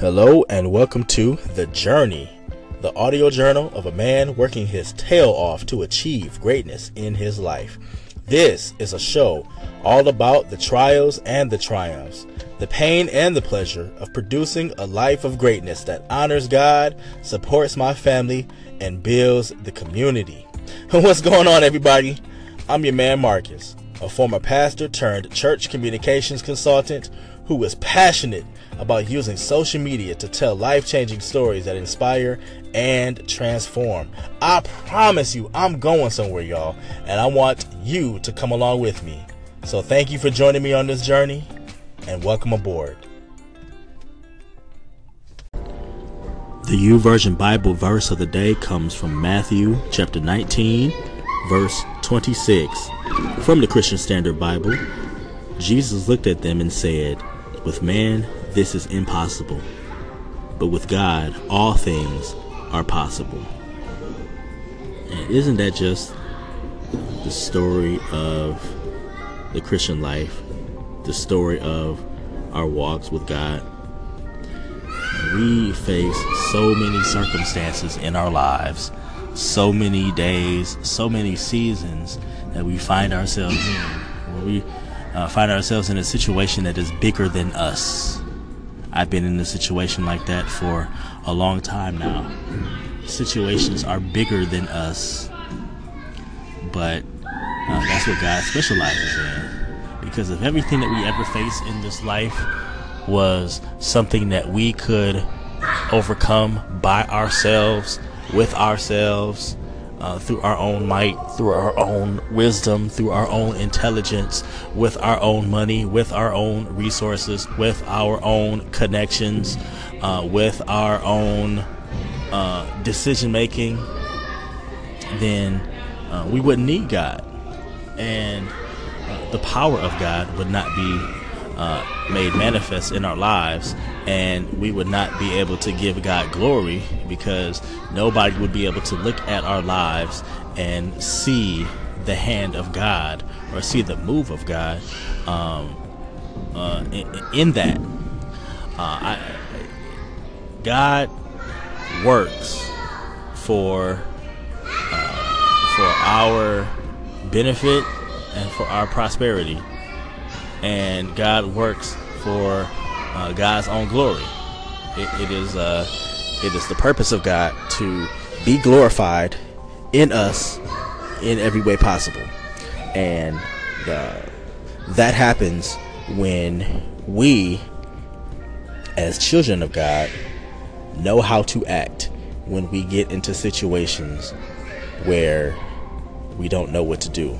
Hello, and welcome to The Journey, the audio journal of a man working his tail off to achieve greatness in his life. This is a show all about the trials and the triumphs, the pain and the pleasure of producing a life of greatness that honors God, supports my family, and builds the community. What's going on, everybody? I'm your man, Marcus, a former pastor turned church communications consultant who is passionate about using social media to tell life changing stories that inspire and transform. I promise you, I'm going somewhere, y'all, and I want you to come along with me. So, thank you for joining me on this journey and welcome aboard. The YouVersion Bible verse of the day comes from Matthew chapter 19, verse 26. From the Christian Standard Bible, Jesus looked at them and said, With man this is impossible. But with God, all things are possible. And isn't that just the story of the Christian life? The story of our walks with God? We face so many circumstances in our lives, so many days, so many seasons that we find ourselves in, where we uh, find ourselves in a situation that is bigger than us I've been in a situation like that for a long time now. Situations are bigger than us, but uh, that's what God specializes in. Because if everything that we ever face in this life was something that we could overcome by ourselves, with ourselves, uh, through our own might, through our own wisdom, through our own intelligence, with our own money, with our own resources, with our own connections, uh, with our own uh, decision making, then uh, we wouldn't need God. And uh, the power of God would not be uh, made manifest in our lives, and we would not be able to give God glory because nobody would be able to look at our lives and see the hand of God or see the move of God um, uh, in, in, that. Uh, I, God works for uh, for our benefit and for our prosperity and God works for uh, God's own glory. it, it is uh, it is the purpose of God to be glorified in us in every way possible, and uh, that happens when we, as children of God, know how to act when we get into situations where we don't know what to do.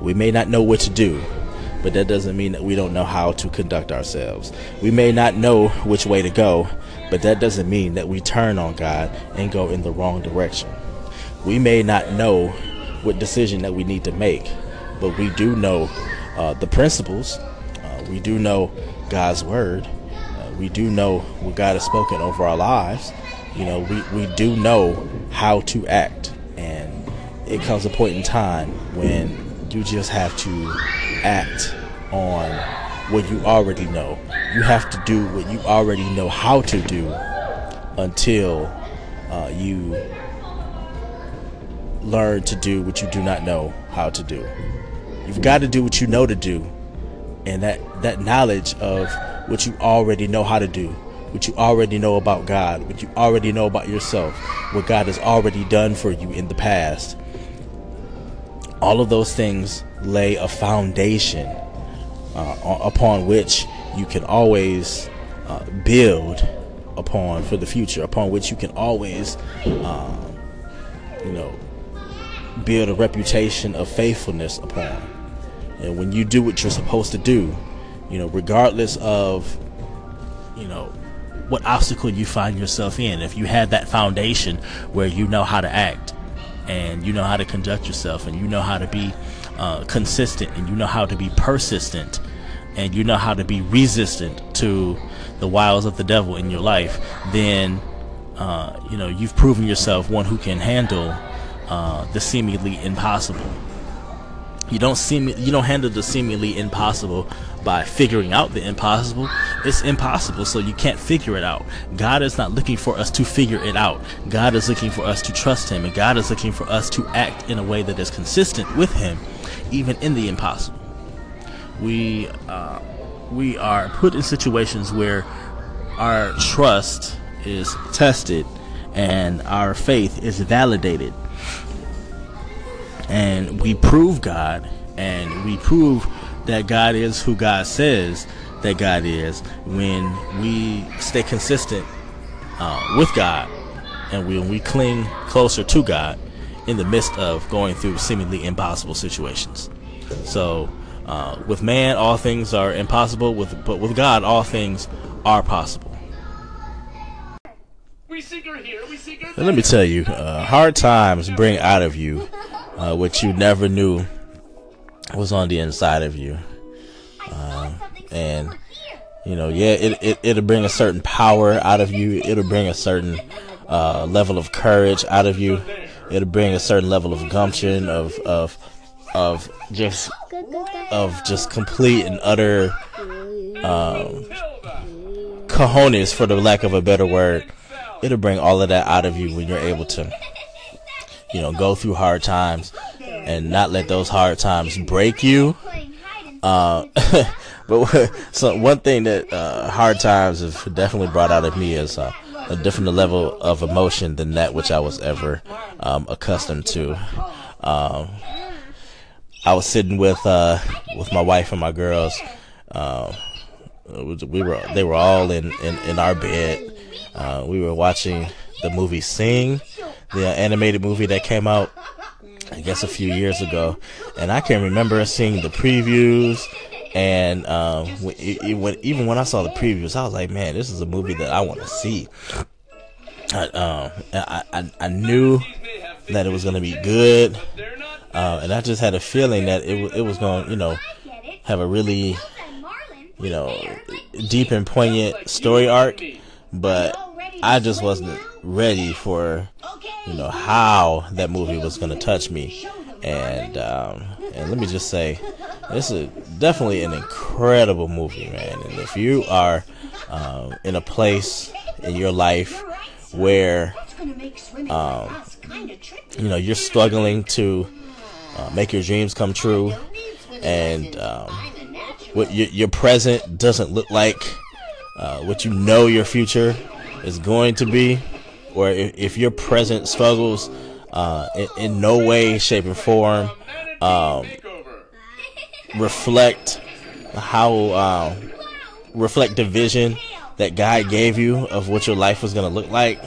We may not know what to do, but that doesn't mean that we don't know how to conduct ourselves. We may not know which way to go, but that doesn't mean that we turn on God and go in the wrong direction. We may not know what decision that we need to make, but we do know uh, the principles. Uh, we do know God's word. Uh, we do know what God has spoken over our lives. You know, we, we do know how to act. And it comes a point in time when you just have to act on what you already know. You have to do what you already know how to do until uh, you learn to do what you do not know how to do. You've got to do what you know to do, and that that knowledge of what you already know how to do, what you already know about God, what you already know about yourself, what God has already done for you in the past all of those things lay a foundation uh, upon which you can always uh, build upon for the future, upon which you can always, um, you know, build a reputation of faithfulness upon. And when you do what you're supposed to do, you know, regardless of, you know, what obstacle you find yourself in, if you have that foundation where you know how to act, and you know how to conduct yourself and you know how to be uh, consistent and you know how to be persistent and you know how to be resistant to the wiles of the devil in your life, then uh, you know you've proven yourself one who can handle uh, the seemingly impossible. You don't seem you don't handle the seemingly impossible by figuring out the impossible. It's impossible, so you can't figure it out. God is not looking for us to figure it out. God is looking for us to trust Him, and God is looking for us to act in a way that is consistent with Him, even in the impossible. We uh, we are put in situations where our trust is tested and our faith is validated and we prove God and we prove that God is who God says that God is when we stay consistent uh, with God and when we cling closer to God in the midst of going through seemingly impossible situations. So, uh, with man, all things are impossible. With but with God, all things are possible. Let me tell you, uh, hard times bring out of you uh, what you never knew was on the inside of you. Uh, and you know, yeah, it, it it'll bring a certain power out of you. It'll bring a certain uh, level of courage out of you. It'll bring a certain level of gumption, of of of just of just complete and utter um, cojones, for the lack of a better word. It'll bring all of that out of you when you're able to, you know, go through hard times and not let those hard times break you. Uh, but so one thing that uh, hard times have definitely brought out of me is uh, a different level of emotion than that which I was ever um, accustomed to. Um, I was sitting with uh, with my wife and my girls. Uh, we were they were all in in, in our bed. Uh, we were watching the movie Sing, the animated movie that came out, I guess a few years ago, and I can remember seeing the previews. And um, it, it, when, even when I saw the previews, I was like, "Man, this is a movie that I want to see." I, um, I, I, I knew that it was going to be good. Uh, and I just had a feeling that it it was going, you know, have a really, you know, deep and poignant story arc, but I just wasn't ready for, you know, how that movie was going to touch me, and um, and let me just say, this is definitely an incredible movie, man. And if you are um, in a place in your life where, um, you know, you're struggling to uh, make your dreams come true, and um, what your, your, present doesn't look like uh, what you know your future is going to be, or if, if your present struggles uh, in, in, no way, shape, or form um, reflect how um, reflect the vision that God gave you of what your life was going to look like,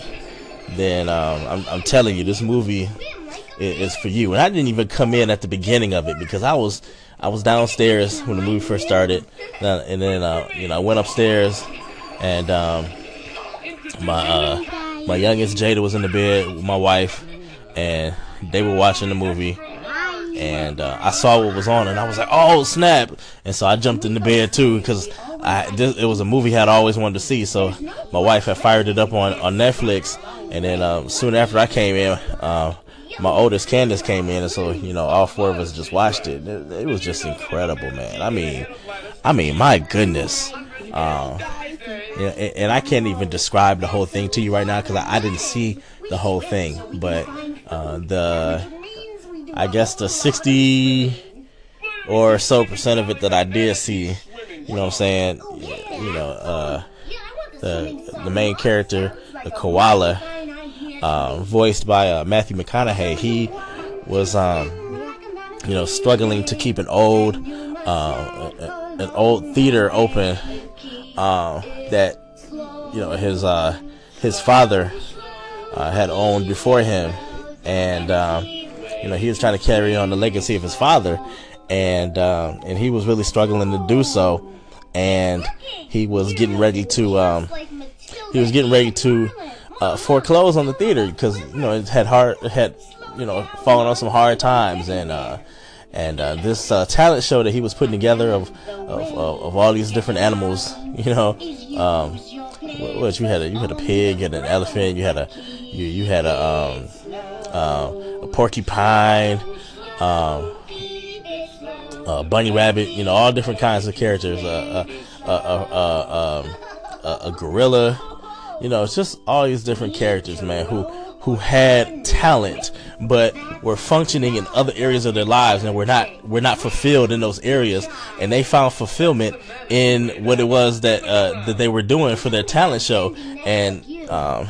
then um, I'm, I'm telling you, this movie is for you. And I didn't even come in at the beginning of it because I was I was downstairs when the movie first started, and then uh, you know I went upstairs, and um, my uh, my youngest Jada was in the bed with my wife, and they were watching the movie. And uh, I saw what was on, and I was like, "Oh snap!" And so I jumped in the bed too, because I it was a movie I'd always wanted to see. So my wife had fired it up on on Netflix, and then um, soon after I came in, uh, my oldest Candace came in, and so you know all four of us just watched it. It, it was just incredible, man. I mean, I mean, my goodness. Um, and, I can't even describe the whole thing to you right now because I, didn't see the whole thing. But uh, the, I guess the sixty or so percent of it that I did see, you know, what I'm saying, you know, uh, the the main character, the koala uh, voiced by uh, Matthew McConaughey, he was, um, you know, struggling to keep an old, uh, an old theater open uh, that, you know, his uh, his father uh, had owned before him, and um, you know, he was trying to carry on the legacy of his father, and and he was really struggling to do so, and he was getting ready to, um, he was getting ready to uh, foreclose on the theater because you know it had hard had you know fallen on some hard times. And uh, and uh, this uh, talent show that he was putting together of of, of, of all these different animals you know um, what, you had a you had a pig and an elephant you had a you you had a um, uh, a porcupine um, uh, Bunny Rabbit, you know, all different kinds of characters. Uh, uh, um, a gorilla, you know, it's just all these different characters, man, who who had talent but were functioning in other areas of their lives and were not were not fulfilled in those areas. And they found fulfillment in what it was that uh, that they were doing for their talent show. And um,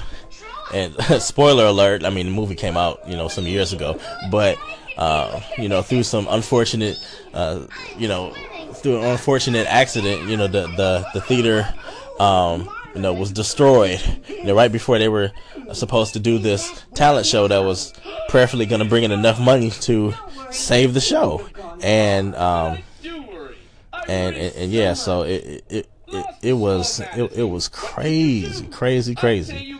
and spoiler alert I mean the movie came out you know some years ago. But uh, you know through some unfortunate uh, you know through an unfortunate accident you know the the the theater um, you know, was destroyed. You know, right before they were supposed to do this talent show that was prayerfully going to bring in enough money to save the show, and um, and, and, and yeah, so it it it, it was it, it was crazy, crazy, crazy.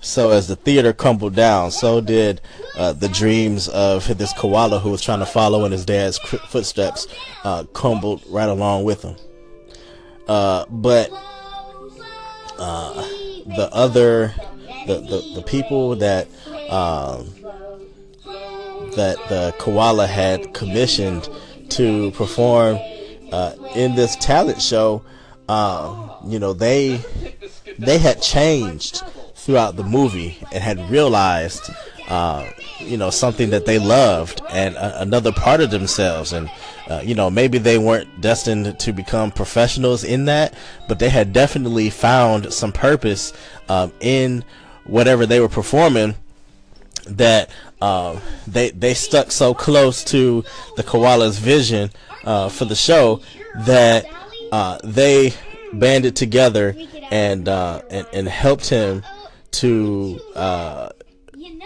So as the theater crumbled down, so did uh, the dreams of this koala who was trying to follow in his dad's footsteps uh, crumbled right along with him. Uh, but uh, the other the, the, the people that um, that the koala had commissioned to perform uh, in this talent show, um, you know, they they had changed throughout the movie and had realized, uh, you know, something that they loved and another part of themselves. And, uh, you know, maybe they weren't destined to become professionals in that, but they had definitely found some purpose um, in whatever they were performing that um, they they stuck so close to the koala's vision uh, for the show that uh, they banded together and, uh, and and helped him to uh,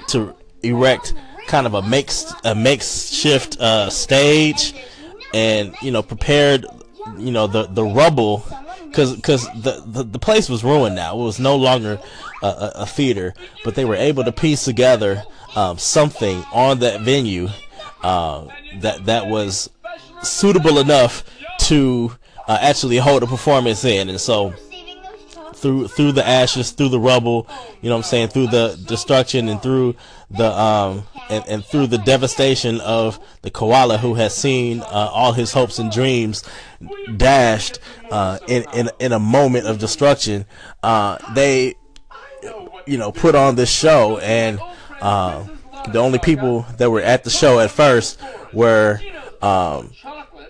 to erect kind of a makes a makeshift uh, stage, and you know prepared you know the the rubble because because the, the the place was ruined now. It was no longer a, a, a theater, but they were able to piece together um, something on that venue uh, that that was suitable enough to uh, actually hold a performance in, and so through through the ashes, through the rubble, you know what I'm saying, through the destruction and through the um and, and through the devastation of the koala who has seen uh, all his hopes and dreams dashed uh, in in in a moment of destruction. Uh, they you know put on this show and uh, the only people that were at the show at first were um,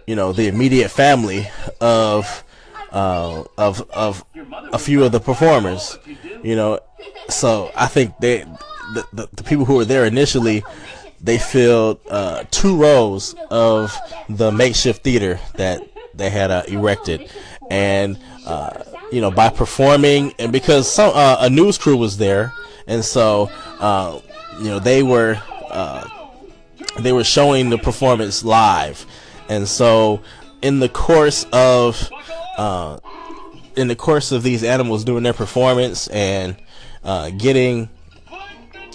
you know the immediate family of uh, of of a few of the performers. You know, so I think they the, the, the people who were there initially they filled uh, two rows of the makeshift theater that they had uh, erected, and uh, you know by performing and because some uh, a news crew was there, and so uh, you know they were they were showing the performance live, and so in the course of uh, in the course of these animals doing their performance and uh, getting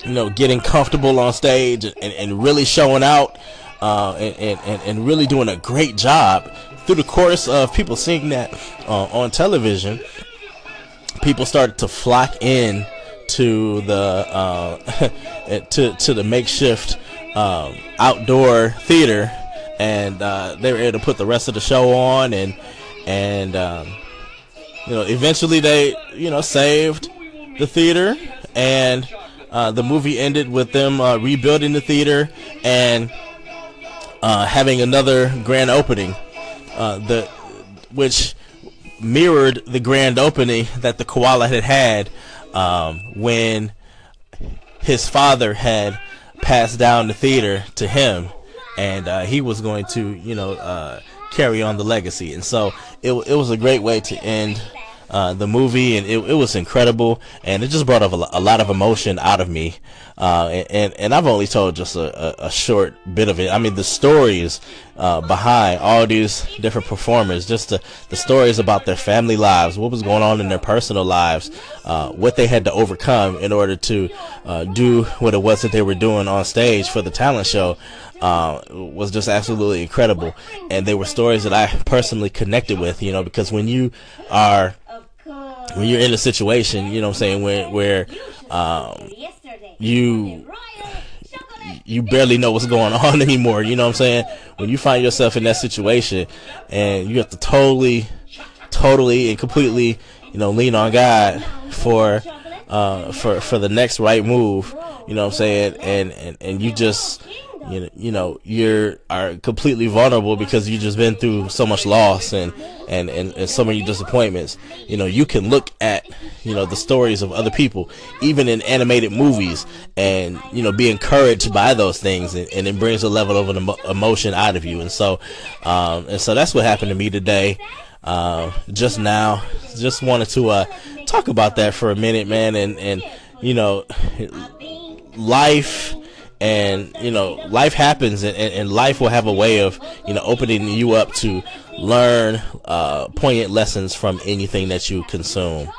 you know getting comfortable on stage and, and really showing out uh, and, and, and really doing a great job through the course of people seeing that uh, on television people started to flock in to the uh, to to the makeshift um, outdoor theater and uh, they were able to put the rest of the show on and and um, you know eventually they you know saved the theater. And uh, the movie ended with them uh, rebuilding the theater and uh, having another grand opening uh, the which mirrored the grand opening that the koala had had um, when his father had passed down the theater to him. And uh, he was going to you know uh, carry on the legacy. And so it, it was a great way to end uh, the movie, and it, it was incredible, and it just brought up a, a lot of emotion out of me. Uh, and and I've only told just a, a, short bit of it. I mean, the stories uh, behind all these different performers, just the, the stories about their family lives, what was going on in their personal lives, uh, what they had to overcome in order to uh, do what it was that they were doing on stage for the talent show. Uh, was just absolutely incredible, and they were stories that I personally connected with. You know, because when you are when you're in a situation, you know, what I'm saying where where um, you you barely know what's going on anymore. You know what I'm saying? When you find yourself in that situation and you have to totally, totally and completely, you know, lean on God for, uh, for, for the next right move. You know what I'm saying? And, and, and you just, you know, you know, you're are completely vulnerable because you just been through so much loss and, and, and, and so many disappointments. You know, you can look at, you know, the stories of other people, even in animated movies, and you know, be encouraged by those things, and, and it brings a level of an emo- emotion out of you. And so, um, and so that's what happened to me today. Uh, just now, just wanted to uh, talk about that for a minute, man, and and you know, life and you know life happens and, and, life will have a way of you know opening you up to learn uh, poignant lessons from anything that you consume.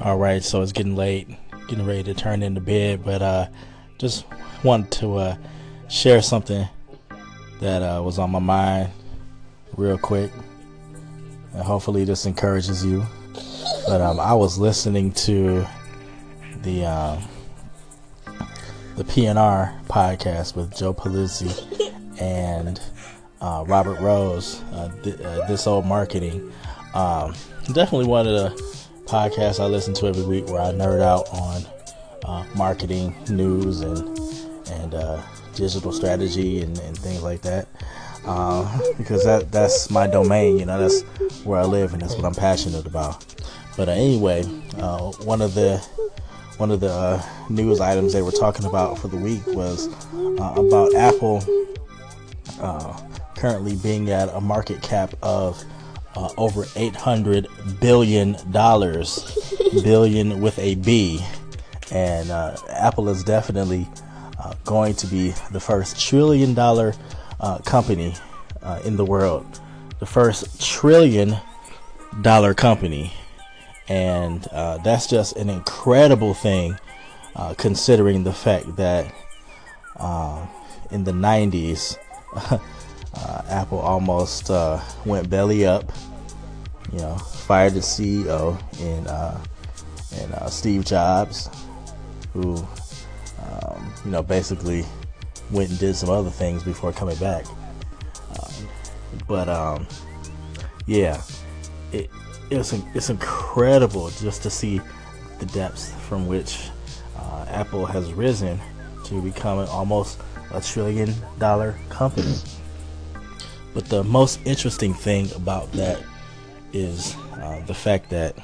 All right so it's getting late getting ready to turn into bed but uh just wanted to uh share something that uh, was on my mind real quick. And hopefully this encourages you. But um, i was listening to the um, the PNR podcast with Joe Pulizzi and uh, Robert Rose, uh, th- uh, This Old Marketing. Um, definitely one of the podcasts I listen to every week where I nerd out on uh, marketing news and and uh, digital strategy and, and, things like that. Uh, because that that's my domain, you know, that's where I live and that's what I'm passionate about. But anyway, one of the one of the uh, news items they were talking about for the week was uh, about Apple uh, currently being at a market cap of uh, over 800 billion dollars, billion with a B, and uh, Apple is definitely uh, going to be the first trillion dollar company in the world, the first trillion dollar company and uh, that's just an incredible thing, uh, considering the fact that uh, in the 90s, uh, Apple almost uh, went belly up. You know, fired the CEO in uh, in Steve Jobs, who um, you know basically went and did some other things before coming back. Um, but um, yeah, it it's it's incredible just to see the depths from which uh, Apple has risen to becoming almost a trillion dollar company. But the most interesting thing about that is uh, the fact that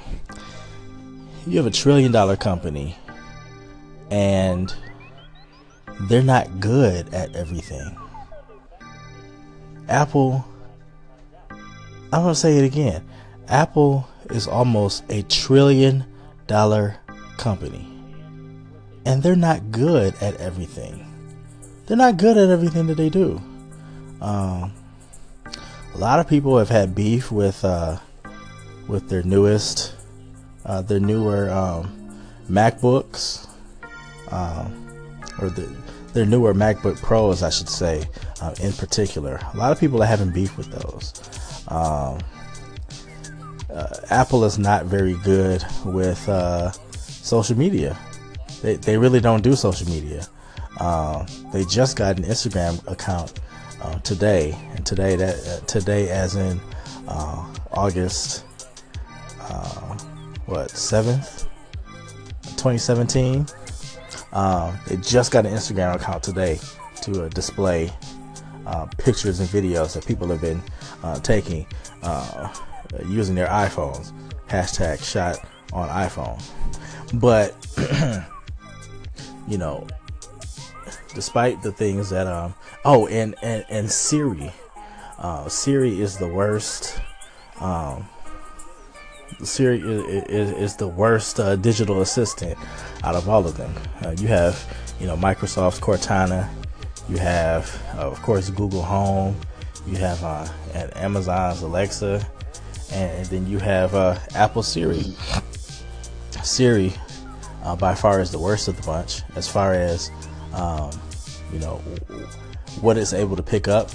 you have a trillion dollar company and they're not good at everything. Apple, I'm going to say it again. Apple is almost a trillion dollar company. And they're not good at everything. They're not good at everything that they do. Um, a lot of people have had beef with uh, with their newest, uh, their newer um, MacBooks, um, or the, their newer MacBook Pros, I should say, uh, in particular. A lot of people are having beef with those. Um, uh, Apple is not very good with uh, social media. They, they really don't do social media. Uh, they just got an Instagram account uh, today, and today that uh, today as in uh, August what seventh, 2017. they just got an Instagram account today to display pictures and videos that people have been taking using their iPhones. Hashtag shot on iPhone. But, you know, despite the things that, um, oh, and, and, and Siri. Uh, Siri is the worst. Um, Siri is, is, is the worst uh, digital assistant out of all of them. Uh, you have, you know, Microsoft's Cortana. You have, uh, of course, Google Home. You have uh, Amazon's Alexa and then you have uh, Apple Siri. Siri, uh, by far, is the worst of the bunch as far as um, you know what it's able to pick up,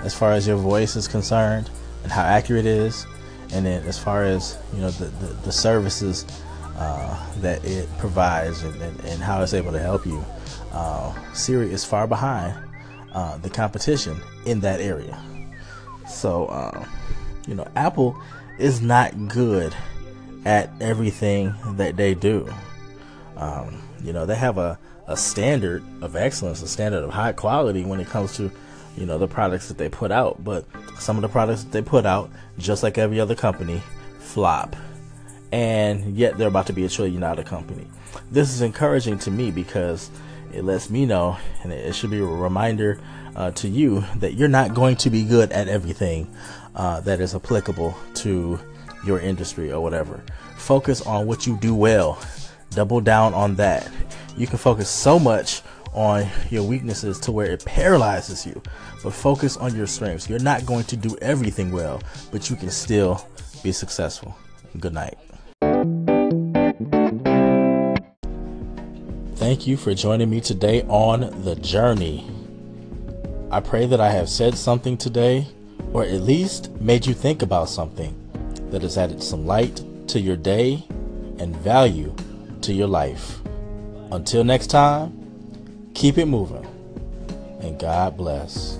as far as your voice is concerned, and how accurate it is, and then as far as you know the the, the services uh, that it provides and, and, and, how it's able to help you, uh, Siri is far behind uh, the competition in that area. So, uh, you know, Apple is not good at everything that they do. Um, you know, they have a, a standard of excellence, a standard of high quality when it comes to, you know, the products that they put out. But some of the products that they put out, just like every other company, flop. And yet they're about to be a trillion dollar company. This is encouraging to me because it lets me know, and it should be a reminder uh, to you that you're not going to be good at everything uh, that is applicable to your industry or whatever. Focus on what you do well. Double down on that. You can focus so much on your weaknesses to where it paralyzes you, but focus on your strengths. You're not going to do everything well, but you can still be successful. Good night. Thank you for joining me today on The Journey. I pray that I have said something today, or at least made you think about something that has added some light to your day and value to your life. Until next time, keep it moving and God bless.